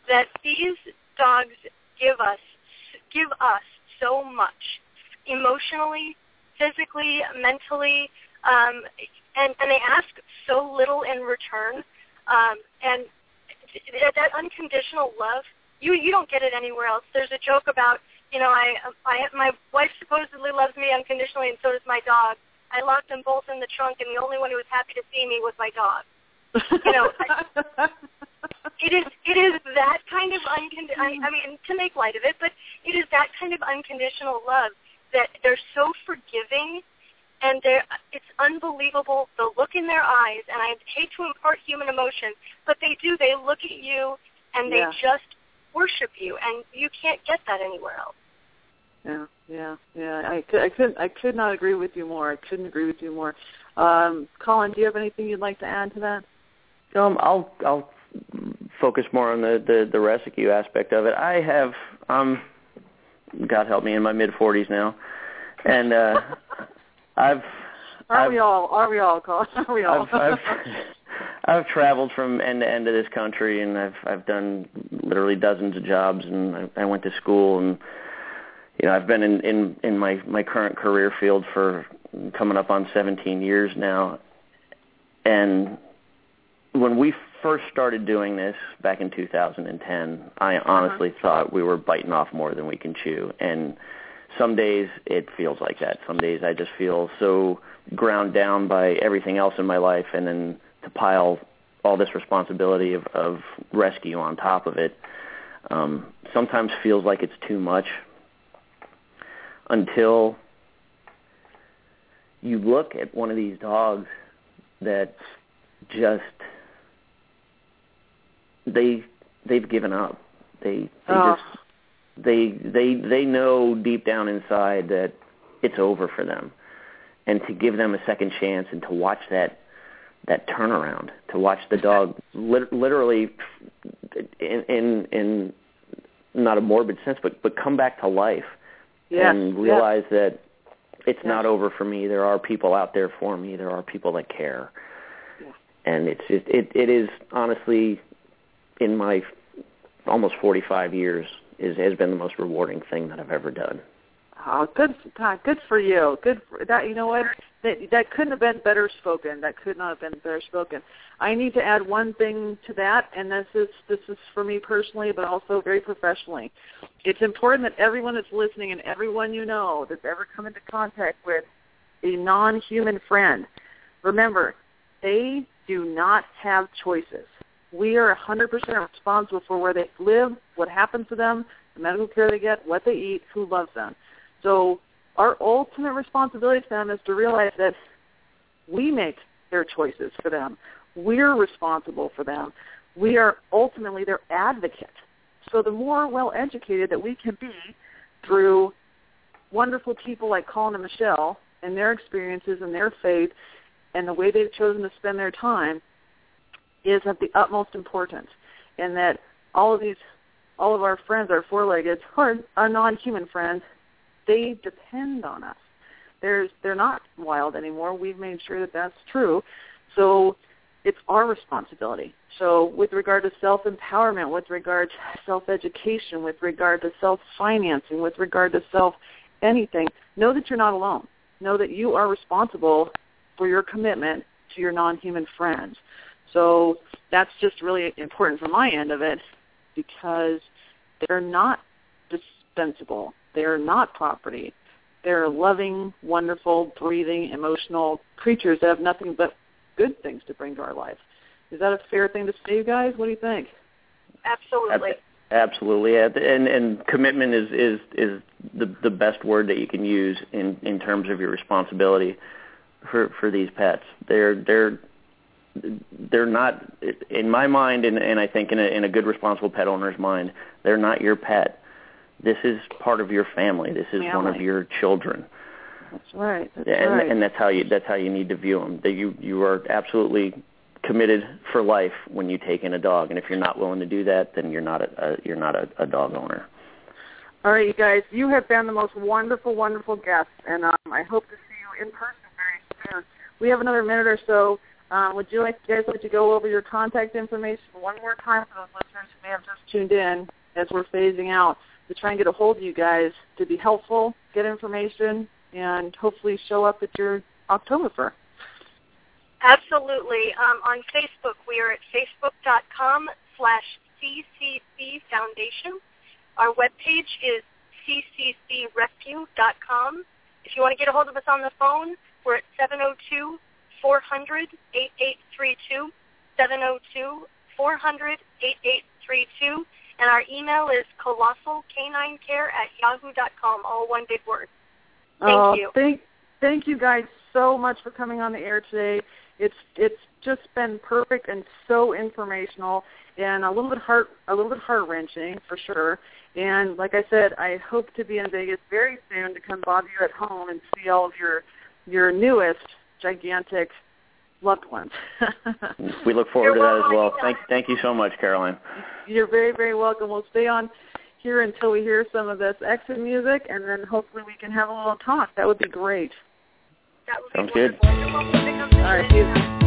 that these dogs give us give us so much emotionally, physically, mentally, um, and and they ask so little in return. Um, and th- that unconditional love, you you don't get it anywhere else. There's a joke about you know I I my wife supposedly loves me unconditionally, and so does my dog. I locked them both in the trunk, and the only one who was happy to see me was my dog. You know, it is it is that kind of uncondi- I, I mean to make light of it, but it is that kind of unconditional love that they're so forgiving and they're, it's unbelievable the look in their eyes. And I hate to impart human emotion, but they do. They look at you and they Yeah. just worship you, and you can't get that anywhere else. Yeah, yeah, yeah. I could, I could, I could not agree with you more. I couldn't agree with you more. Um, Collin, do you have anything you'd like to add to that? Um, I'll I'll focus more on the the, the rescue aspect of it. I have um, God help me, in my mid forties now, and uh, I've Are I've, we all? Are we all, Collin? Are we all? I've, I've I've traveled from end to end of this country, and I've I've done literally dozens of jobs, and I, I went to school, and you know I've been in in in my my current career field for coming up on 17 years now, and when we first started doing this back in 2010, I honestly thought we were biting off more than we can chew, and some days it feels like that. Some days I just feel so ground down by everything else in my life, and then to pile all this responsibility of, of rescue on top of it um, sometimes feels like it's too much until you look at one of these dogs that just they they've given up. They they Oh. just they they they know deep down inside that it's over for them and to give them a second chance and to watch that that turnaround to watch the dog lit- literally in in in not a morbid sense but but come back to life yes, and realize that it's Yes. not over for me there are people out there for me there are people that care Yeah. and it's just it it is honestly in my almost 45 years is has been the most rewarding thing that I've ever done. Oh, good, good for you. Good for that. You know what? That that couldn't have been better spoken. That could not have been better spoken. I need to add one thing to that, and this is this is for me personally, but also very professionally. It's important that everyone that's listening and everyone you know that's ever come into contact with a non-human friend, remember, they do not have choices. We are 100% responsible for where they live, what happens to them, the medical care they get, what they eat, who loves them. So our ultimate responsibility to them is to realize that we make their choices for them. We're responsible for them. We are ultimately their advocate. So the more well educated that we can be through wonderful people like Collin and Michelle and their experiences and their faith and the way they've chosen to spend their time is of the utmost importance. And that all of these all of our friends, our four-legged, or our non-human friends, they depend on us. There's, they're not wild anymore. We've made sure that that's true. So it's our responsibility. So with regard to self-empowerment, with regard to self-education, with regard to self-financing, with regard to self-anything, know that you're not alone. Know that you are responsible for your commitment to your non-human friends. So that's just really important from my end of it because they're not dispensable. They're not property. They're loving, wonderful, breathing, emotional creatures that have nothing but good things to bring to our life. Is that a fair thing to say, you guys? What do you think? Absolutely. Absolutely, yeah. and and commitment is is is the the best word that you can use in in terms of your responsibility for for these pets. They're they're they're not in my mind and and I think in a in a good responsible pet owner's mind, they're not your pet. This is part of your family. This is one of your children. That's right. That's and right. and that's how you that's how you need to view them. That you you are absolutely committed for life when you take in a dog, and if you're not willing to do that, then you're not a, a you're not a, a dog owner. All right, you guys, you have been the most wonderful, wonderful guests, and um, I hope to see you in person very soon. We have another minute or so. Um, would you like guys like to go over your contact information one more time for those listeners who may have just tuned in as we're phasing out to try and get a hold of you guys to be helpful, get information, and hopefully show up at your Oktoberfest. Absolutely. Um, on Facebook, we are at facebook.com slash CCC Foundation. Our webpage is cccrescue.com. If you want to get a hold of us on the phone, we're at 702-400-8832, 702-400-8832, and our email is colossalcaninecare at yahoo.com, all one big word. Thank oh, you. Thank, thank you guys so much for coming on the air today. It's it's just been perfect and so informational and a little bit heart a little bit heart wrenching for sure. And like I said, I hope to be in Vegas very soon to come bother you at home and see all of your your newest gigantic loved ones. we look forward You're to that as well. Thank thank you so much, Caroline. You're very very welcome. We'll stay on here until we hear some of this exit music, and then hopefully we can have a little talk. That would be great. That would Sounds be good. All right.